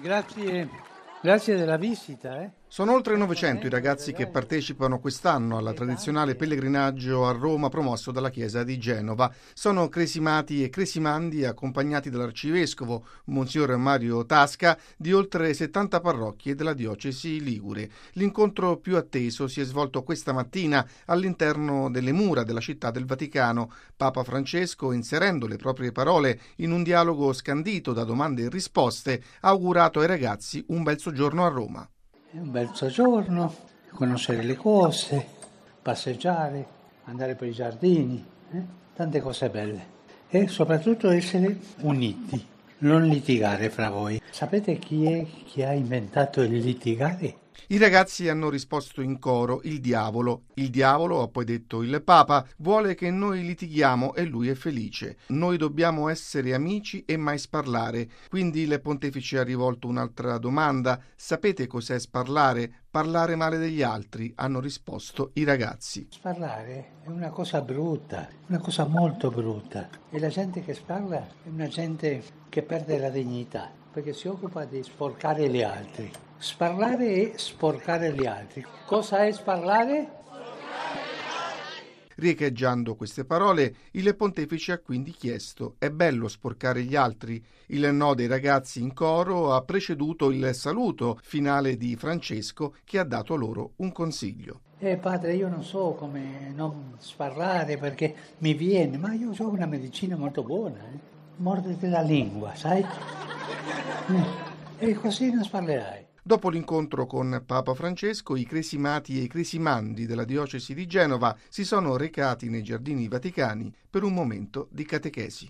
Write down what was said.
Grazie, grazie della visita. Eh. Sono oltre 900 i ragazzi che partecipano quest'anno al tradizionale pellegrinaggio a Roma promosso dalla Chiesa di Genova. Sono cresimati e cresimandi accompagnati dall'arcivescovo Monsignor Mario Tasca di oltre 70 parrocchie della diocesi Ligure. L'incontro più atteso si è svolto questa mattina all'interno delle mura della città del Vaticano. Papa Francesco, inserendo le proprie parole in un dialogo scandito da domande e risposte, ha augurato ai ragazzi un bel soggiorno a Roma. Un bel soggiorno, conoscere le cose, passeggiare, andare per i giardini, eh? tante cose belle. E soprattutto essere uniti, non litigare fra voi. Sapete chi è che ha inventato il litigare? I ragazzi hanno risposto in coro il diavolo. Il diavolo, ha poi detto il Papa, vuole che noi litighiamo e lui è felice. Noi dobbiamo essere amici e mai sparlare. Quindi il pontefice ha rivolto un'altra domanda. Sapete cos'è sparlare? Parlare male degli altri, hanno risposto i ragazzi. Sparlare è una cosa brutta, una cosa molto brutta. E la gente che sparla è una gente che perde la dignità, perché si occupa di sporcare gli altri. Sparlare è sporcare gli altri. Cosa è sparlare? Riecheggiando queste parole, il pontefice ha quindi chiesto: è bello sporcare gli altri? Il no dei ragazzi in coro ha preceduto il saluto finale di Francesco che ha dato loro un consiglio. Eh padre, io non so come non sparlare perché mi viene, ma io ho una medicina molto buona. Eh? Mordete la lingua, sai? E così non sparlerai. Dopo l'incontro con Papa Francesco, i cresimati e i cresimandi della diocesi di Genova si sono recati nei giardini vaticani per un momento di catechesi.